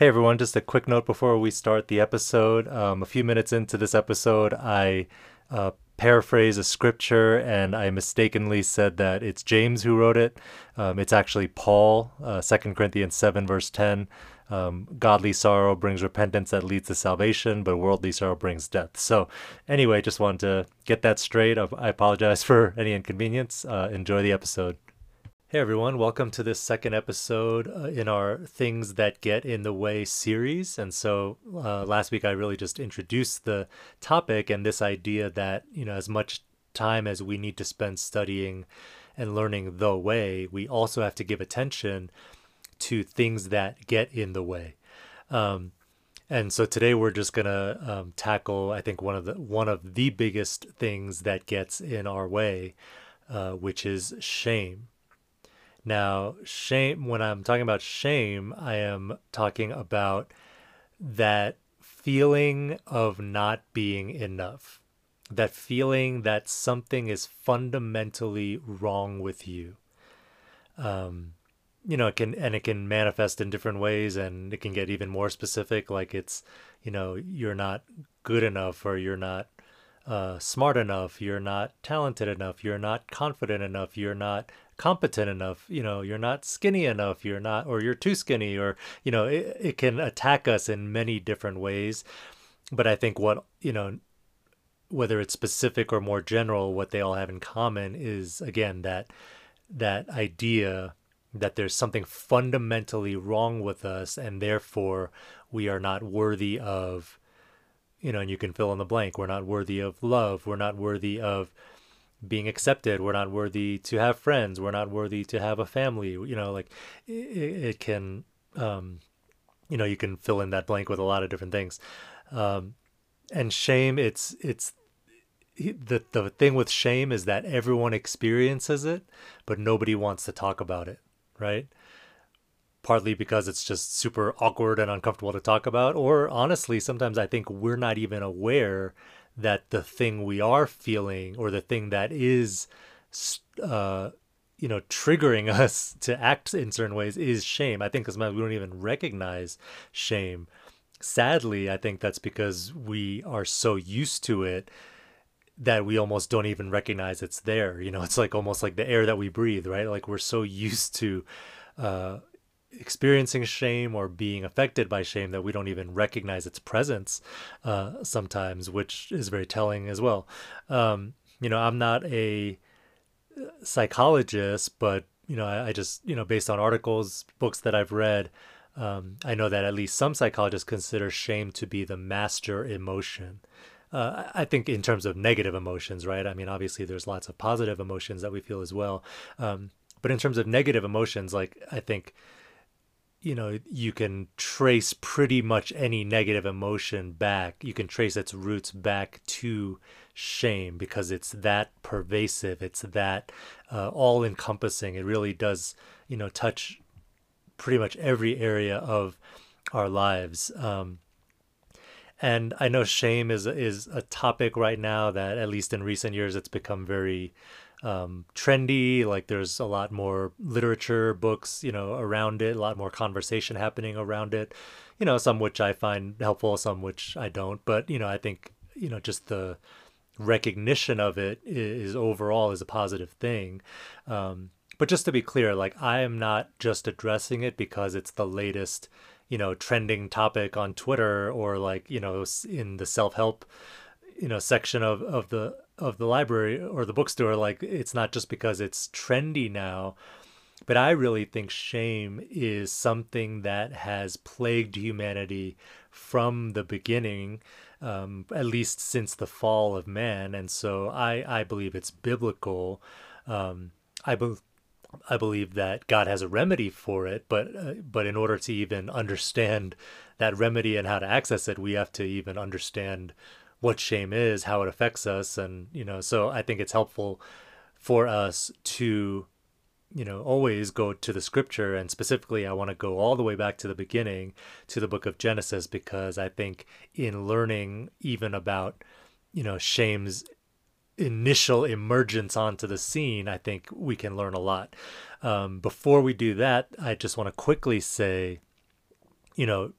Hey everyone, just a quick note before we start the episode. Um, a few minutes into this episode, I uh, paraphrase a scripture and I mistakenly said that it's James who wrote it. Um, it's actually Paul, uh, 2 Corinthians 7, verse 10. Um, godly sorrow brings repentance that leads to salvation, but worldly sorrow brings death. So, anyway, just wanted to get that straight. I apologize for any inconvenience. Uh, enjoy the episode. Hey everyone, welcome to this second episode uh, in our Things That Get in the Way series. And so uh, last week I really just introduced the topic and this idea that, you know, as much time as we need to spend studying and learning the way, we also have to give attention to things that get in the way. Um, and so today we're just gonna um, tackle, I think, one of the one of the biggest things that gets in our way, uh, which is shame. Now, shame, when I'm talking about shame, I am talking about that feeling of not being enough, that feeling that something is fundamentally wrong with you. Um, you know, it can, and it can manifest in different ways and it can get even more specific, like it's, you know, you're not good enough or you're not uh, smart enough, you're not talented enough, you're not confident enough, you're not competent enough you know you're not skinny enough you're not or you're too skinny or you know it, it can attack us in many different ways. But i think what you know whether it's specific or more general what they all have in common is again that that idea that there's something fundamentally wrong with us and therefore we are not worthy of you know and you can fill in the blank we're not worthy of love we're not worthy of being accepted. We're not worthy to have friends. We're not worthy to have a family. You know like it, it can um you know you can fill in that blank with a lot of different things. Um and shame it's it's the the thing with shame is that everyone experiences it but nobody wants to talk about it right? Partly because it's just super awkward and uncomfortable to talk about or honestly sometimes i think we're not even aware that the thing we are feeling or the thing that is uh, you know triggering us to act in certain ways is shame. I think because we don't even recognize shame. Sadly i think that's because we are so used to it that we almost don't even recognize it's there. You know it's like almost like the air that we breathe right? Like we're so used to uh, experiencing shame or being affected by shame that we don't even recognize its presence uh, sometimes, which is very telling as well. Um, you know, I'm not a uh, psychologist, but you know, I, I, just you know, based on articles, books that I've read, um, I know that at least some psychologists consider shame to be the master emotion. Uh, I think in terms of negative emotions, right? I mean, obviously, there's lots of positive emotions that we feel as well. Um, but in terms of negative emotions, like I think you know you can trace pretty much any negative emotion back. You can trace its roots back to shame because it's that pervasive. It's that uh, all encompassing it really does you know touch pretty much every area of our lives. Um, and I know shame is is a topic right now that at least in recent years it's become very um, trendy. Like there's a lot more literature, books, you know, around it, a lot more conversation happening around it. You know, some which I find helpful, some which I don't. But you know, I think you know just the recognition of it is overall is a positive thing. Um, but just to be clear, like I am not just addressing it because it's the latest, you know, trending topic on Twitter or like you know in the self help, you know, section of of the of the library or the bookstore like it's not just because it's trendy now but i really think shame is something that has plagued humanity from the beginning um, at least since the fall of man. And so i i believe it's biblical. Um, i believe I believe that God has a remedy for it, but uh, but in order to even understand that remedy and how to access it, we have to even understand what shame is, how it affects us, and you know, so I think it's helpful for us to you know always go to the scripture and specifically i want to go all the way back to the beginning to the book of genesis because i think in learning even about you know shame's initial emergence onto the scene i think we can learn a lot. Um, before we do that i just want to quickly say you know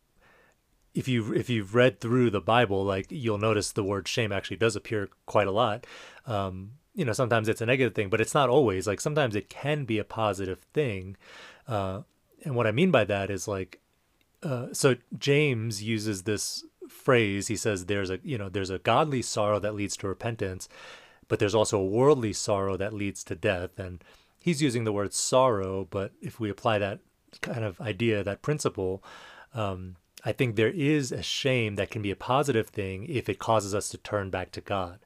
if you if you've read through the bible like you'll notice the word shame actually does appear quite a lot. Um, you know sometimes it's a negative thing but it's not always. Like sometimes it can be a positive thing. Uh, and what i mean by that is like uh, so james uses this phrase. He says there's a you know there's a godly sorrow that leads to repentance but there's also a worldly sorrow that leads to death. And he's using the word sorrow but if we apply that kind of idea that principle um, i think there is a shame that can be a positive thing if it causes us to turn back to god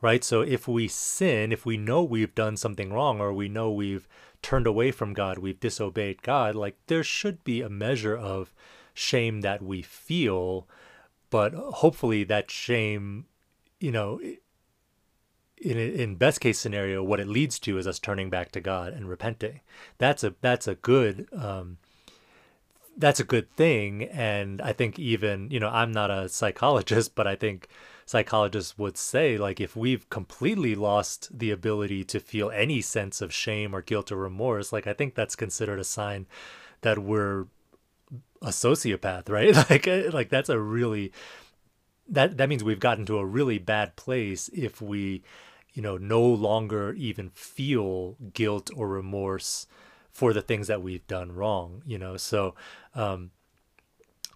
right? So if we sin, if we know we've done something wrong or we know we've turned away from God, we've disobeyed God, like there should be a measure of shame that we feel, but hopefully that shame, you know, in in best case scenario, what it leads to is us turning back to God and repenting. That's a that's a good um, that's a good thing, and I think even you know I'm not a psychologist, but I think psychologists would say like if we've completely lost the ability to feel any sense of shame or guilt or remorse like i think that's considered a sign that we're a sociopath right? Like eh, like that's a really that that means we've gotten to a really bad place if we you know no longer even feel guilt or remorse for the things that we've done wrong you know? So um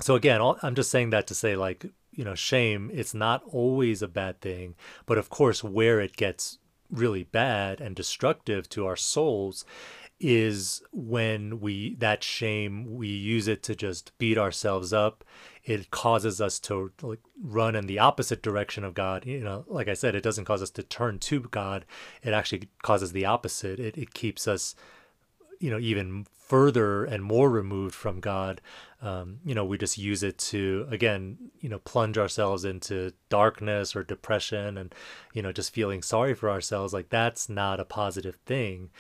so again i'm just saying that to say like you know shame it's not always a bad thing but of course where it gets really bad and destructive to our souls is when we that shame we use it to just beat ourselves up. It causes us to like run in the opposite direction of god you know? Like i said it doesn't cause us to turn to god. It actually causes the opposite. It, it keeps us you know even further and more removed from god um, you know we just use it to again you know plunge ourselves into darkness or depression and you know just feeling sorry for ourselves. Like that's not a positive thing.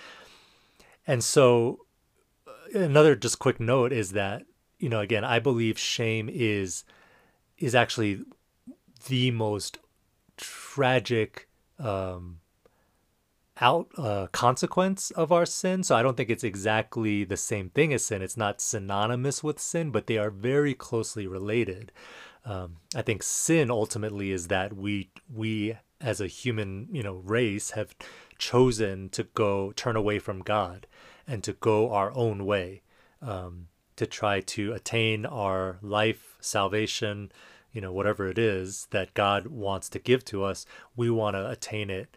And so uh, another just quick note is that you know again i believe shame is is actually the most tragic um, out uh, consequence of our sin. So I don't think it's exactly the same thing as sin. It's not synonymous with sin, but they are very closely related. Um, I think sin ultimately is that we we as a human you know race have chosen to go turn away from God and to go our own way um, to try to attain our life salvation you know whatever it is that God wants to give to us we want to attain it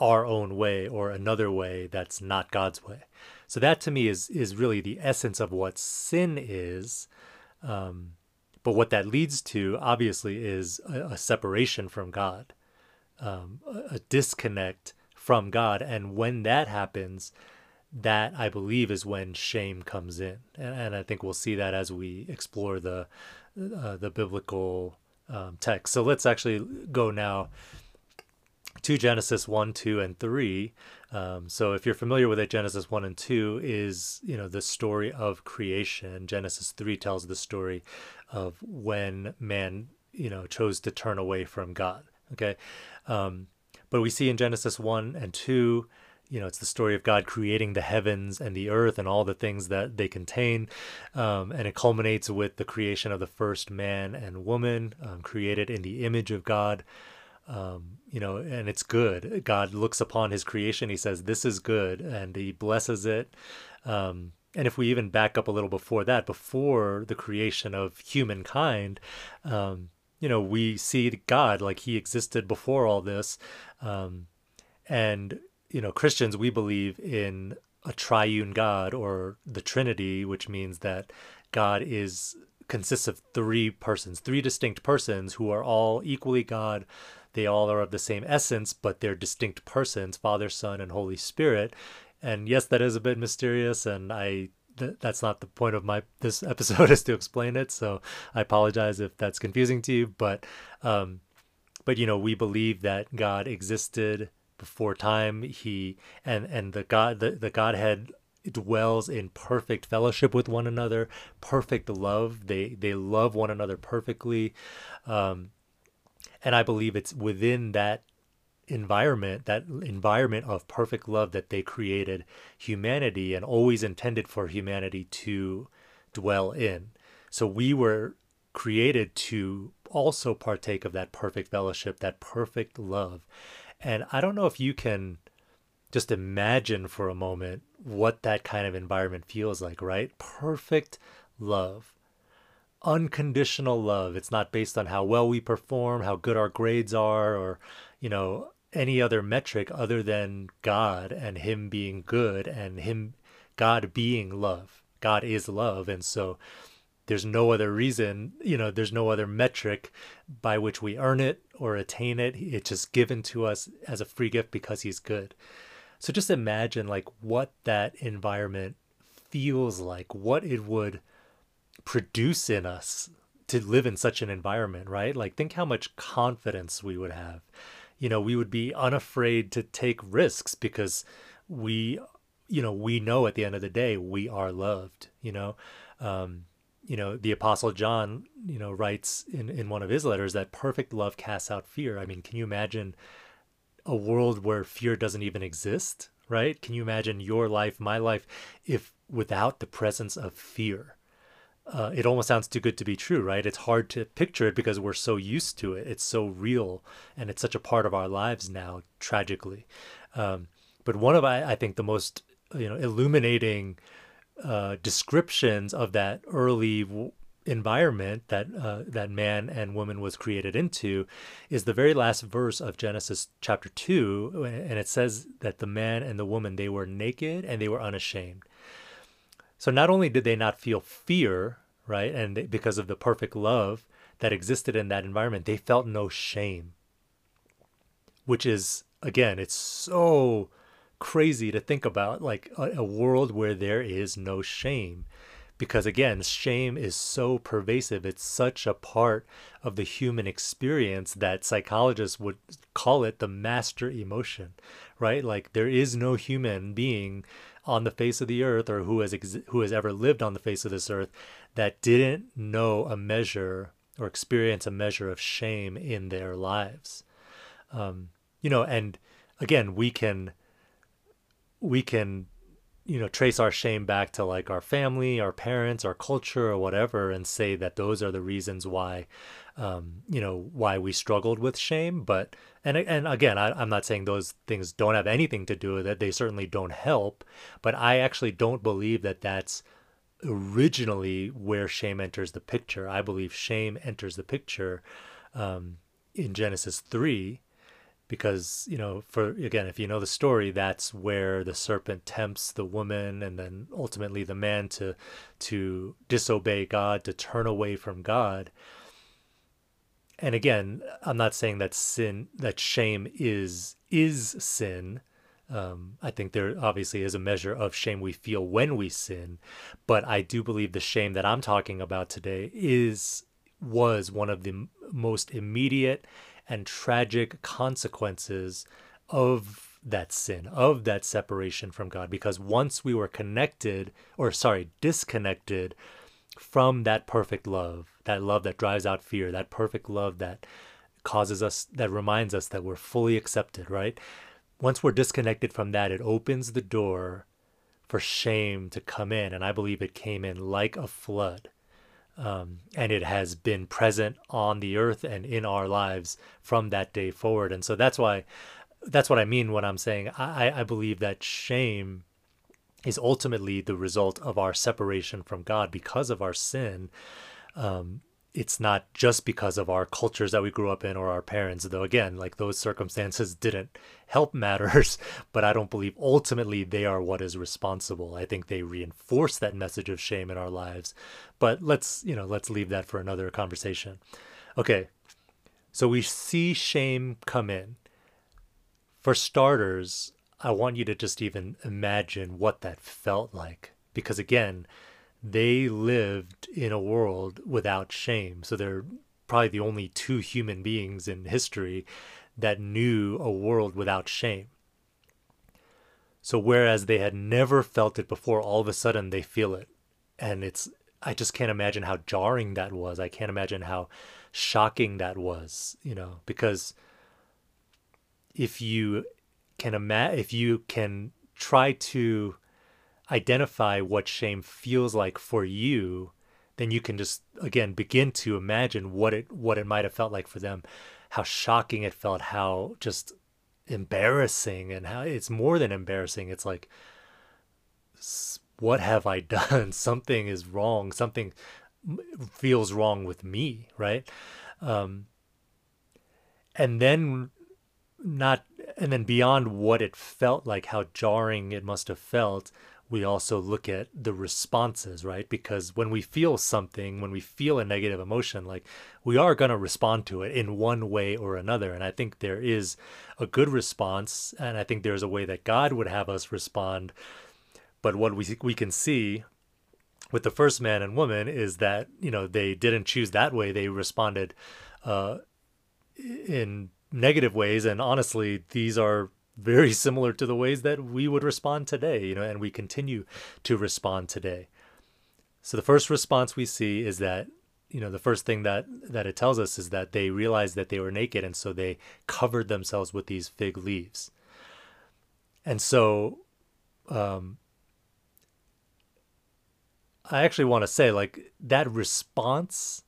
our own way or another way that's not God's way. So that to me is is really the essence of what sin is. Um, but what that leads to, obviously, is a, a separation from God, um, a, a disconnect from God. And when that happens, that I believe is when shame comes in, and, and I think we'll see that as we explore the uh, the biblical um, text. So let's actually go now to Genesis 1, 2, and 3. Um, so if you're familiar with it, Genesis 1 and 2 is, you know, the story of creation. Genesis 3 tells the story of when man, you know, chose to turn away from God. Okay. Um, but we see in Genesis 1 and 2, you know, it's the story of God creating the heavens and the earth and all the things that they contain. Um, and it culminates with the creation of the first man and woman um, created in the image of God um, you know, and it's good. God looks upon his creation, he says, This is good, and he blesses it. Um, and if we even back up a little before that, before the creation of humankind, um, you know, we see God like he existed before all this. Um, and, you know, Christians, we believe in a triune God or the Trinity, which means that God is consists of three persons, three distinct persons who are all equally God, they all are of the same essence, but they're distinct persons Father, Son, and Holy Spirit. And yes, that is a bit mysterious, and I th- that's not the point of my this episode is to explain it. So I apologize if that's confusing to you, but um, but you know, we believe that God existed before time. He and and the God the, the Godhead dwells in perfect fellowship with one another, perfect love. They they love one another perfectly, um, and I believe it's within that environment, that environment of perfect love, that they created humanity and always intended for humanity to dwell in. So we were created to also partake of that perfect fellowship, that perfect love. And I don't know if you can just imagine for a moment what that kind of environment feels like, right? Perfect love. Unconditional love. It's not based on how well we perform, how good our grades are, or, you know, any other metric other than God and Him being good and Him, God being love. God is love. And so there's no other reason, you know, there's no other metric by which we earn it or attain it. It's just given to us as a free gift because He's good. So just imagine like what that environment feels like, what it would produce in us to live in such an environment, right? Like think how much confidence we would have. You know, we would be unafraid to take risks because we you know, we know at the end of the day we are loved, you know. Um, you know, the apostle John, you know, writes in, in one of his letters that perfect love casts out fear. I mean, can you imagine a world where fear doesn't even exist, right? Can you imagine your life, my life, if without the presence of fear? Uh, it almost sounds too good to be true, right? It's hard to picture it because we're so used to it. It's so real, and it's such a part of our lives now, tragically. Um, but one of I, I think the most you know illuminating uh, descriptions of that early w- environment that uh, that man and woman was created into is the very last verse of Genesis chapter 2 and it says that the man and the woman they were naked and they were unashamed. So not only did they not feel fear, right? And because of the perfect love that existed in that environment, they felt no shame. Which is again, it's so crazy to think about like a, a world where there is no shame because again shame is so pervasive it's such a part of the human experience that psychologists would call it the master emotion right like there is no human being on the face of the earth or who has ex- who has ever lived on the face of this earth that didn't know a measure or experience a measure of shame in their lives. Um, you know and again we can we can you know trace our shame back to like our family our parents our culture or whatever and say that those are the reasons why um, you know why we struggled with shame. But and and again I, i'm not saying those things don't have anything to do with it. They certainly don't help. But i actually don't believe that that's originally where shame enters the picture. I believe shame enters the picture um, in genesis 3 because you know for again if you know the story that's where the serpent tempts the woman and then ultimately the man to to disobey god to turn away from god. And again i'm not saying that sin that shame is is sin um, I think there obviously is a measure of shame we feel when we sin, but I do believe the shame that I'm talking about today is was one of the most immediate and tragic consequences of that sin, of that separation from God. Because once we were connected, or sorry, disconnected from that perfect love, that love that drives out fear, that perfect love that causes us, that reminds us that we're fully accepted, right? Once we're disconnected from that, it opens the door for shame to come in. And I believe it came in like a flood um, and it has been present on the earth and in our lives from that day forward. And so that's why, that's what I mean when I'm saying I, I believe that shame is ultimately the result of our separation from God because of our sin. Um, it's not just because of our cultures that we grew up in or our parents, though, again, like those circumstances didn't help matters, but I don't believe ultimately they are what is responsible. I think they reinforce that message of shame in our lives. But let's, you know, let's leave that for another conversation. Okay. So we see shame come in. For starters, I want you to just even imagine what that felt like. Because again, they lived in a world without shame. So they're probably the only two human beings in history that knew a world without shame. So whereas they had never felt it before, all of a sudden they feel it. And it's I just can't imagine how jarring that was. I can't imagine how shocking that was, you know, because if you can imagine if you can try to identify what shame feels like for you, then you can just again begin to imagine what it what it might have felt like for them, how shocking it felt, how just embarrassing and how it's more than embarrassing. It's like what have I done? Something is wrong. Something feels wrong with me, right? Um, and then not and then beyond what it felt like how jarring it must have felt we also look at the responses right? Because when we feel something when we feel a negative emotion like we are going to respond to it in one way or another. And i think there is a good response and i think there's a way that god would have us respond. But what we we can see with the first man and woman is that you know they didn't choose that way. They responded uh, in negative ways. And honestly these are very similar to the ways that we would respond today you know and we continue to respond today. So the first response we see is that you know the first thing that that it tells us is that they realized that they were naked and so they covered themselves with these fig leaves. And so um i actually want to say like that response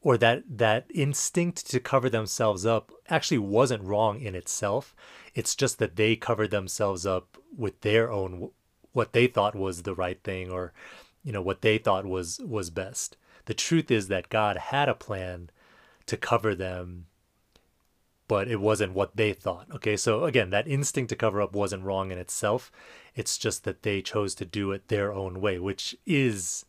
or that that instinct to cover themselves up actually wasn't wrong in itself it's just that they covered themselves up with their own what they thought was the right thing or you know what they thought was was best. The truth is that god had a plan to cover them but it wasn't what they thought okay? So again that instinct to cover up wasn't wrong in itself. It's just that they chose to do it their own way which is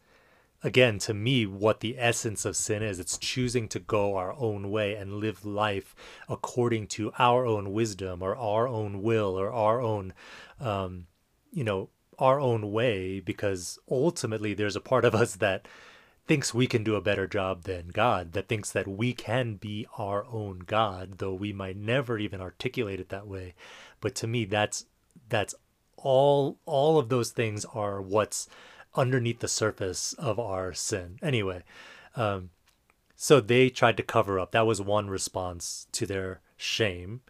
again, to me, what the essence of sin is. It's choosing to go our own way and live life according to our own wisdom or our own will or our own, um, you know, our own way, because ultimately there's a part of us that thinks we can do a better job than God, that thinks that we can be our own God, though we might never even articulate it that way. But to me, that's that's all all of those things are what's underneath the surface of our sin. Anyway, um, so they tried to cover up. That was one response to their shame.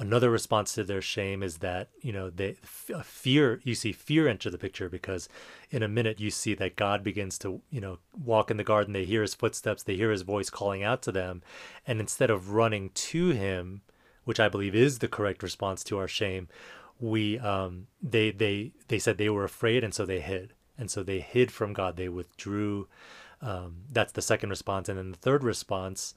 Another response to their shame is that you know they fear. You see fear enter the picture because in a minute you see that God begins to you know walk in the garden. They hear His footsteps. They hear His voice calling out to them, and instead of running to Him, which I believe is the correct response to our shame, we um, they they they said they were afraid and so they hid and so they hid from God. They withdrew. Um, that's the second response, and then the third response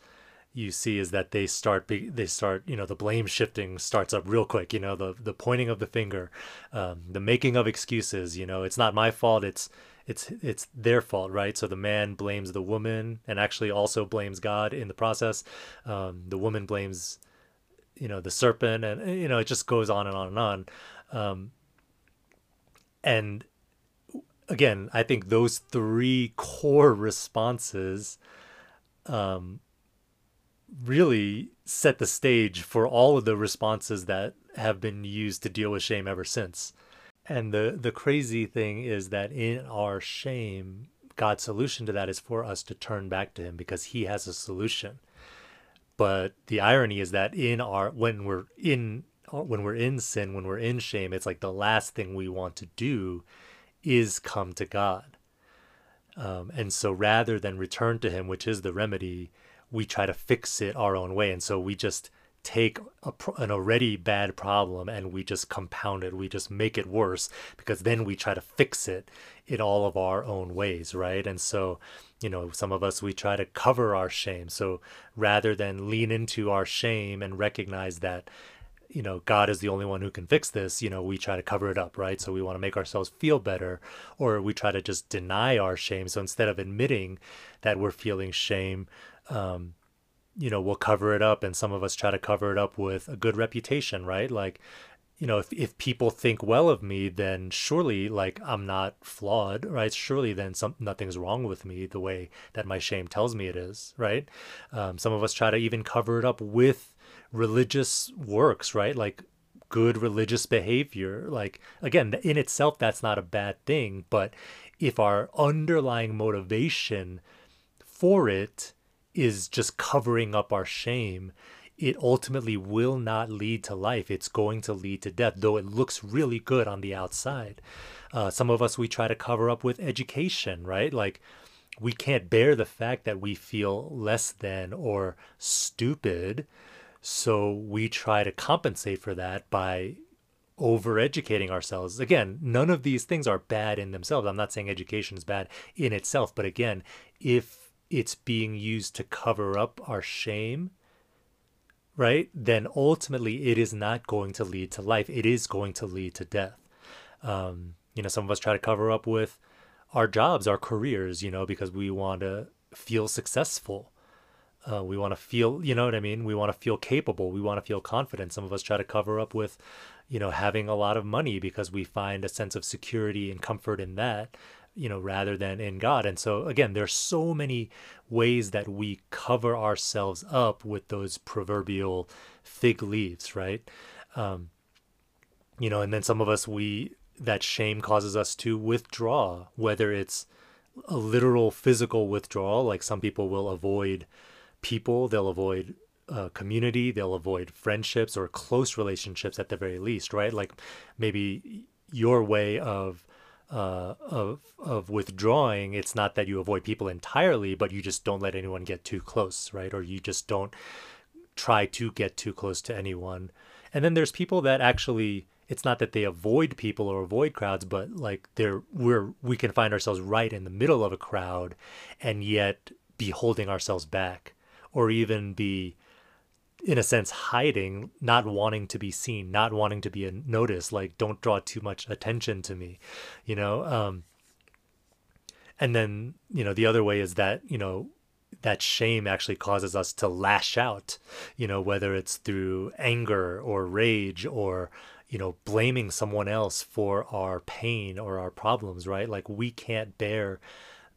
you see is that they start be, they start you know the blame shifting starts up real quick. You know the the pointing of the finger, um, the making of excuses. You know it's not my fault. It's it's it's their fault, right? So the man blames the woman and actually also blames God in the process. Um, the woman blames you know the serpent, and you know it just goes on and on and on. Um, and again, I think those three core responses um, really set the stage for all of the responses that have been used to deal with shame ever since. And the the crazy thing is that in our shame, God's solution to that is for us to turn back to him because he has a solution. But the irony is that in our when we're in when we're in sin, when we're in shame, it's like the last thing we want to do is come to God. Um, and so rather than return to Him, which is the remedy, we try to fix it our own way. And so we just take a, an already bad problem and we just compound it. We just make it worse because then we try to fix it in all of our own ways, right? And so, you know, some of us, we try to cover our shame. So rather than lean into our shame and recognize that you know, God is the only one who can fix this, you know, we try to cover it up, right? So we want to make ourselves feel better, or we try to just deny our shame. So instead of admitting that we're feeling shame, um, you know, we'll cover it up. And some of us try to cover it up with a good reputation, right? Like, you know, if, if people think well of me, then surely like I'm not flawed, right? Surely then some nothing's wrong with me the way that my shame tells me it is, right? Um, some of us try to even cover it up with religious works, right? Like good religious behavior. Like again, in itself, that's not a bad thing, but if our underlying motivation for it is just covering up our shame, it ultimately will not lead to life. It's going to lead to death, though it looks really good on the outside. Uh, some of us, we try to cover up with education, right? Like, we can't bear the fact that we feel less than or stupid. So we try to compensate for that by overeducating ourselves. Again, none of these things are bad in themselves. I'm not saying education is bad in itself, but again, if it's being used to cover up our shame, right, then ultimately it is not going to lead to life. It is going to lead to death. Um, you know, some of us try to cover up with our jobs, our careers, you know, because we want to feel successful. Uh, we want to feel, you know what I mean? We want to feel capable. We want to feel confident. Some of us try to cover up with, you know, having a lot of money because we find a sense of security and comfort in that you know, rather than in God. And so again, there's so many ways that we cover ourselves up with those proverbial fig leaves, right? Um, you know, and then some of us, we, that shame causes us to withdraw, whether it's a literal physical withdrawal, like some people will avoid people, they'll avoid uh, community, they'll avoid friendships or close relationships at the very least, right? Like maybe your way of uh, of of withdrawing, it's not that you avoid people entirely, but you just don't let anyone get too close, right? Or you just don't try to get too close to anyone. And then there's people that actually it's not that they avoid people or avoid crowds, but like they're we're we can find ourselves right in the middle of a crowd and yet be holding ourselves back or even be in a sense hiding not wanting to be seen not wanting to be noticed like don't draw too much attention to me you know um and then you know the other way is that you know that shame actually causes us to lash out you know whether it's through anger or rage or you know blaming someone else for our pain or our problems right? Like we can't bear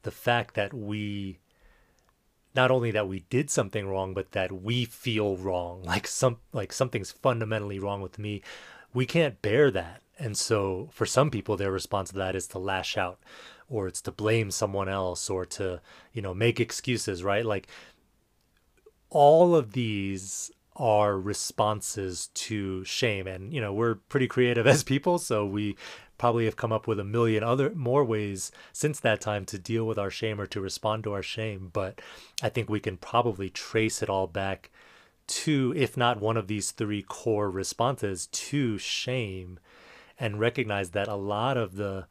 the fact that we not only that we did something wrong but that we feel wrong. Like some like something's fundamentally wrong with me. We can't bear that. And so for some people their response to that is to lash out or it's to blame someone else or to you know make excuses right? Like all of these are responses to shame. And you know we're pretty creative as people so we probably have come up with a million other more ways since that time to deal with our shame or to respond to our shame. But I think we can probably trace it all back to, if not one of these three core responses to shame, and recognize that a lot of the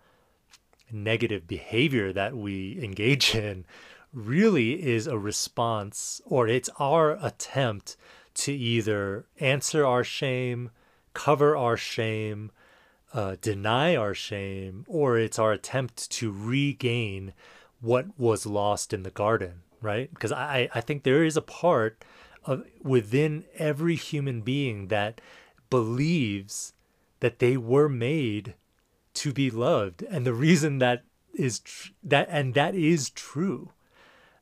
negative behavior that we engage in really is a response or it's our attempt to either answer our shame, cover our shame, uh, deny our shame or it's our attempt to regain what was lost in the garden, right? Because I, I think there is a part of within every human being that believes that they were made to be loved. And the reason that is tr- that and that is true.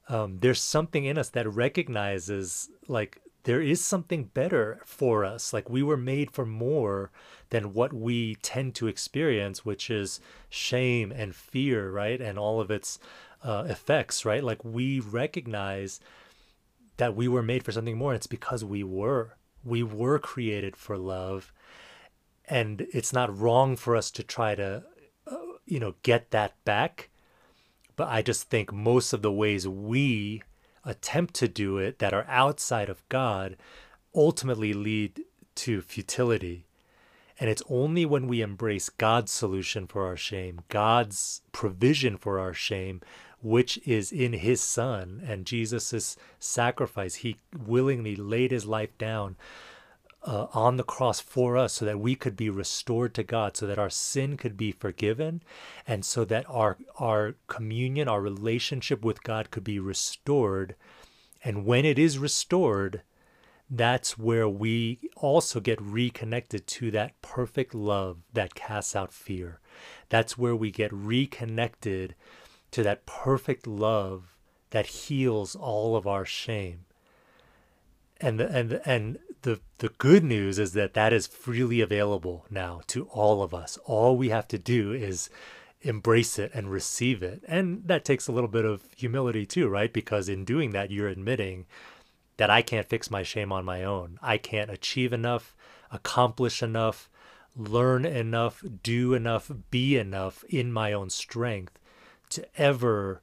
Um, there's something in us that recognizes like there is something better for us. Like we were made for more than what we tend to experience, which is shame and fear, right? And all of its uh, effects, right? Like we recognize that we were made for something more. It's because we were. We were created for love. And it's not wrong for us to try to, uh, you know, get that back. But I just think most of the ways we attempt to do it that are outside of God ultimately lead to futility. And it's only when we embrace God's solution for our shame, God's provision for our shame, which is in his son and Jesus' sacrifice. He willingly laid his life down uh, on the cross for us so that we could be restored to God, so that our sin could be forgiven, and so that our, our communion, our relationship with God could be restored. And when it is restored, that's where we also get reconnected to that perfect love that casts out fear. That's where we get reconnected to that perfect love that heals all of our shame. And the, and and the the good news is that that is freely available now to all of us. All we have to do is embrace it and receive it. And that takes a little bit of humility too, right? Because in doing that you're admitting that I can't fix my shame on my own. I can't achieve enough, accomplish enough, learn enough, do enough, be enough in my own strength to ever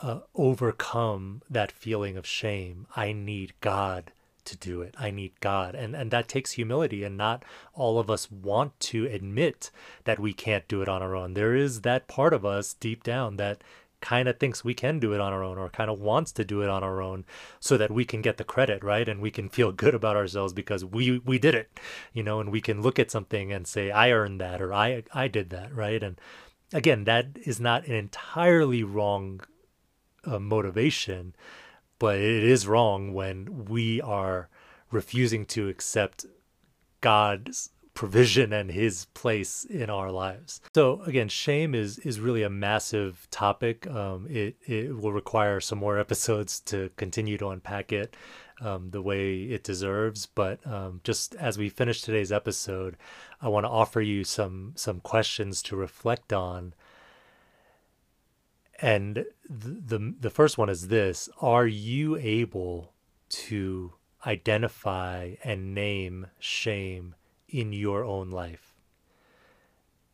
uh, overcome that feeling of shame. I need God to do it. I need God. And and that takes humility and not all of us want to admit that we can't do it on our own. There is that part of us deep down that kind of thinks we can do it on our own or kind of wants to do it on our own so that we can get the credit right? And we can feel good about ourselves because we we did it you know and we can look at something and say i earned that or i i did that right? And again that is not an entirely wrong uh, motivation but it is wrong when we are refusing to accept god's provision and his place in our lives. So again, shame is is really a massive topic. Um, it it will require some more episodes to continue to unpack it um, the way it deserves. But um, just as we finish today's episode, I want to offer you some some questions to reflect on. And the, the the first one is this: Are you able to identify and name shame in your own life.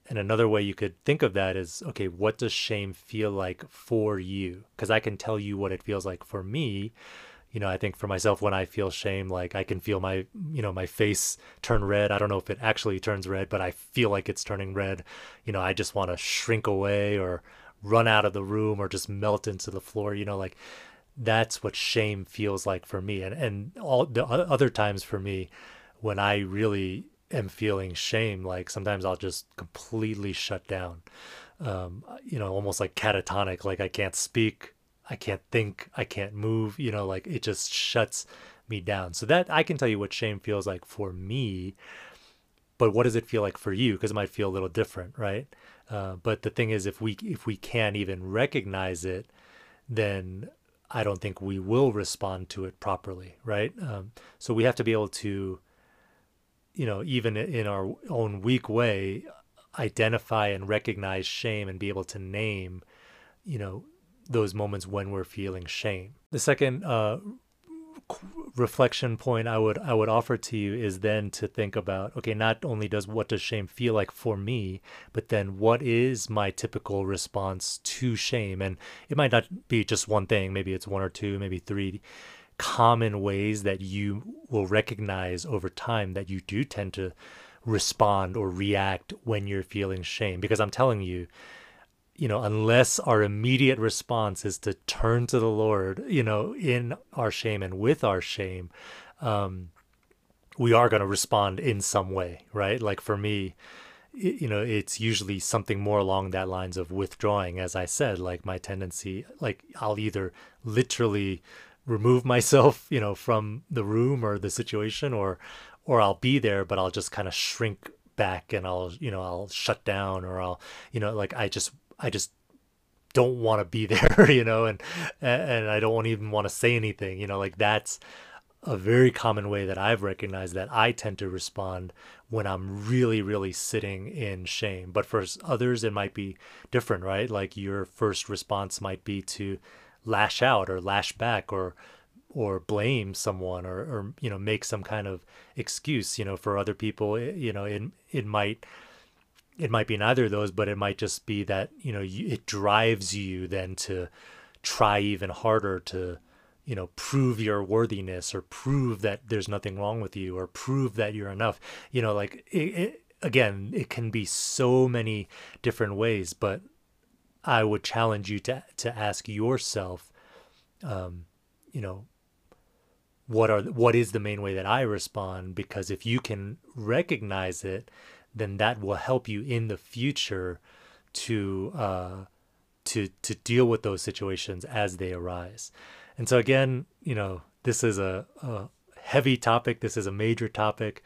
And another way you could think of that is okay, what does shame feel like for you? Because I can tell you what it feels like for me. You know, I think for myself, when I feel shame, like I can feel my, you know, my face turn red. I don't know if it actually turns red, but I feel like it's turning red. You know, I just want to shrink away or run out of the room or just melt into the floor. You know, like that's what shame feels like for me. And and all the other times for me, when I really am feeling shame, like sometimes I'll just completely shut down. Um, you know, almost like catatonic, like I can't speak, I can't think, I can't move, you know, like it just shuts me down. So that I can tell you what shame feels like for me, but what does it feel like for you? Because it might feel a little different, right? Uh, but the thing is, if we if we can't even recognize it, then I don't think we will respond to it properly, right? Um, so we have to be able to you know, even in our own weak way, identify and recognize shame and be able to name, you know, those moments when we're feeling shame. The second uh, reflection point I would I would offer to you is then to think about okay, not only does what does shame feel like for me, but then what is my typical response to shame? And it might not be just one thing. Maybe it's one or two, maybe three common ways that you will recognize over time that you do tend to respond or react when you're feeling shame. Because i'm telling you you know unless our immediate response is to turn to the lord you know in our shame and with our shame um we are going to respond in some way right? Like for me you know it's usually something more along that lines of withdrawing as i said like my tendency like i'll either literally remove myself, you know, from the room or the situation or or I'll be there but I'll just kind of shrink back and I'll, you know, I'll shut down or I'll, you know, like I just I just don't want to be there, you know, and and I don't even want to say anything, you know, like that's a very common way that I've recognized that I tend to respond when I'm really, really sitting in shame. But for others, it might be different, right? Like your first response might be to lash out or lash back or or blame someone or, or you know make some kind of excuse you know for other people it, you know it, it might it might be neither of those but it might just be that you know you, it drives you then to try even harder to you know prove your worthiness or prove that there's nothing wrong with you or prove that you're enough. You know like it, it, again it can be so many different ways but I would challenge you to to ask yourself, um, you know, what are what is the main way that I respond? Because if you can recognize it, then that will help you in the future to uh, to to deal with those situations as they arise. And so again, you know, this is a, a heavy topic. This is a major topic.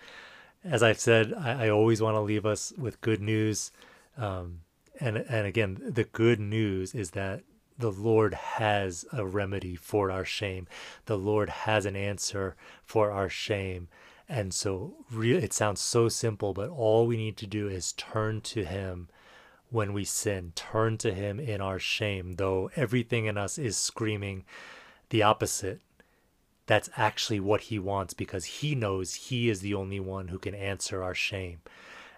As I've said, I, I always want to leave us with good news. Um, and and again, the good news is that the Lord has a remedy for our shame. The Lord has an answer for our shame. And so re- it sounds so simple, but all we need to do is turn to Him when we sin, turn to Him in our shame, though everything in us is screaming the opposite. That's actually what He wants because He knows He is the only one who can answer our shame.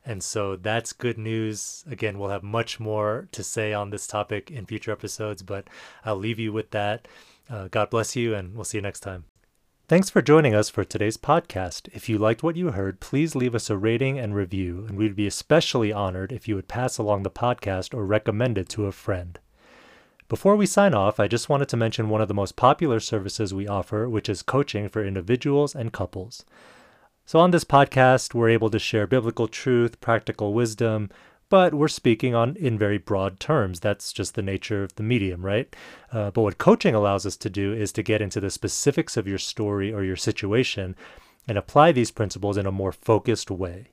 And so that's good news. Again, we'll have much more to say on this topic in future episodes, but I'll leave you with that. Uh, God bless you, and we'll see you next time. Thanks for joining us for today's podcast. If you liked what you heard, please leave us a rating and review, and we'd be especially honored if you would pass along the podcast or recommend it to a friend. Before we sign off, I just wanted to mention one of the most popular services we offer, which is coaching for individuals and couples. So, on this podcast, we're able to share biblical truth, practical wisdom, but we're speaking on in very broad terms. That's just the nature of the medium, right? Uh, but what coaching allows us to do is to get into the specifics of your story or your situation and apply these principles in a more focused way.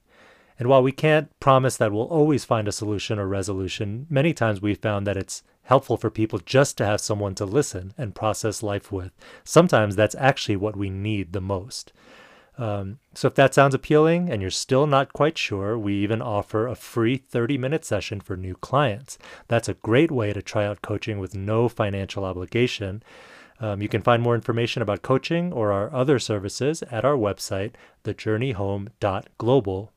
And while we can't promise that we'll always find a solution or resolution, many times we've found that it's helpful for people just to have someone to listen and process life with. Sometimes that's actually what we need the most. Um, so if that sounds appealing and you're still not quite sure, we even offer a free 30 minute session for new clients. That's a great way to try out coaching with no financial obligation. Um, you can find more information about coaching or our other services at our website, thejourneyhome.global.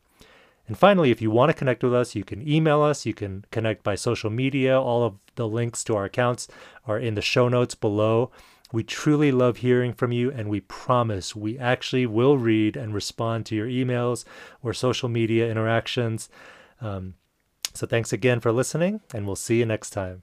And finally, if you want to connect with us, you can email us, you can connect by social media. All of the links to our accounts are in the show notes below. We truly love hearing from you, and we promise we actually will read and respond to your emails or social media interactions. Um, so thanks again for listening, and we'll see you next time.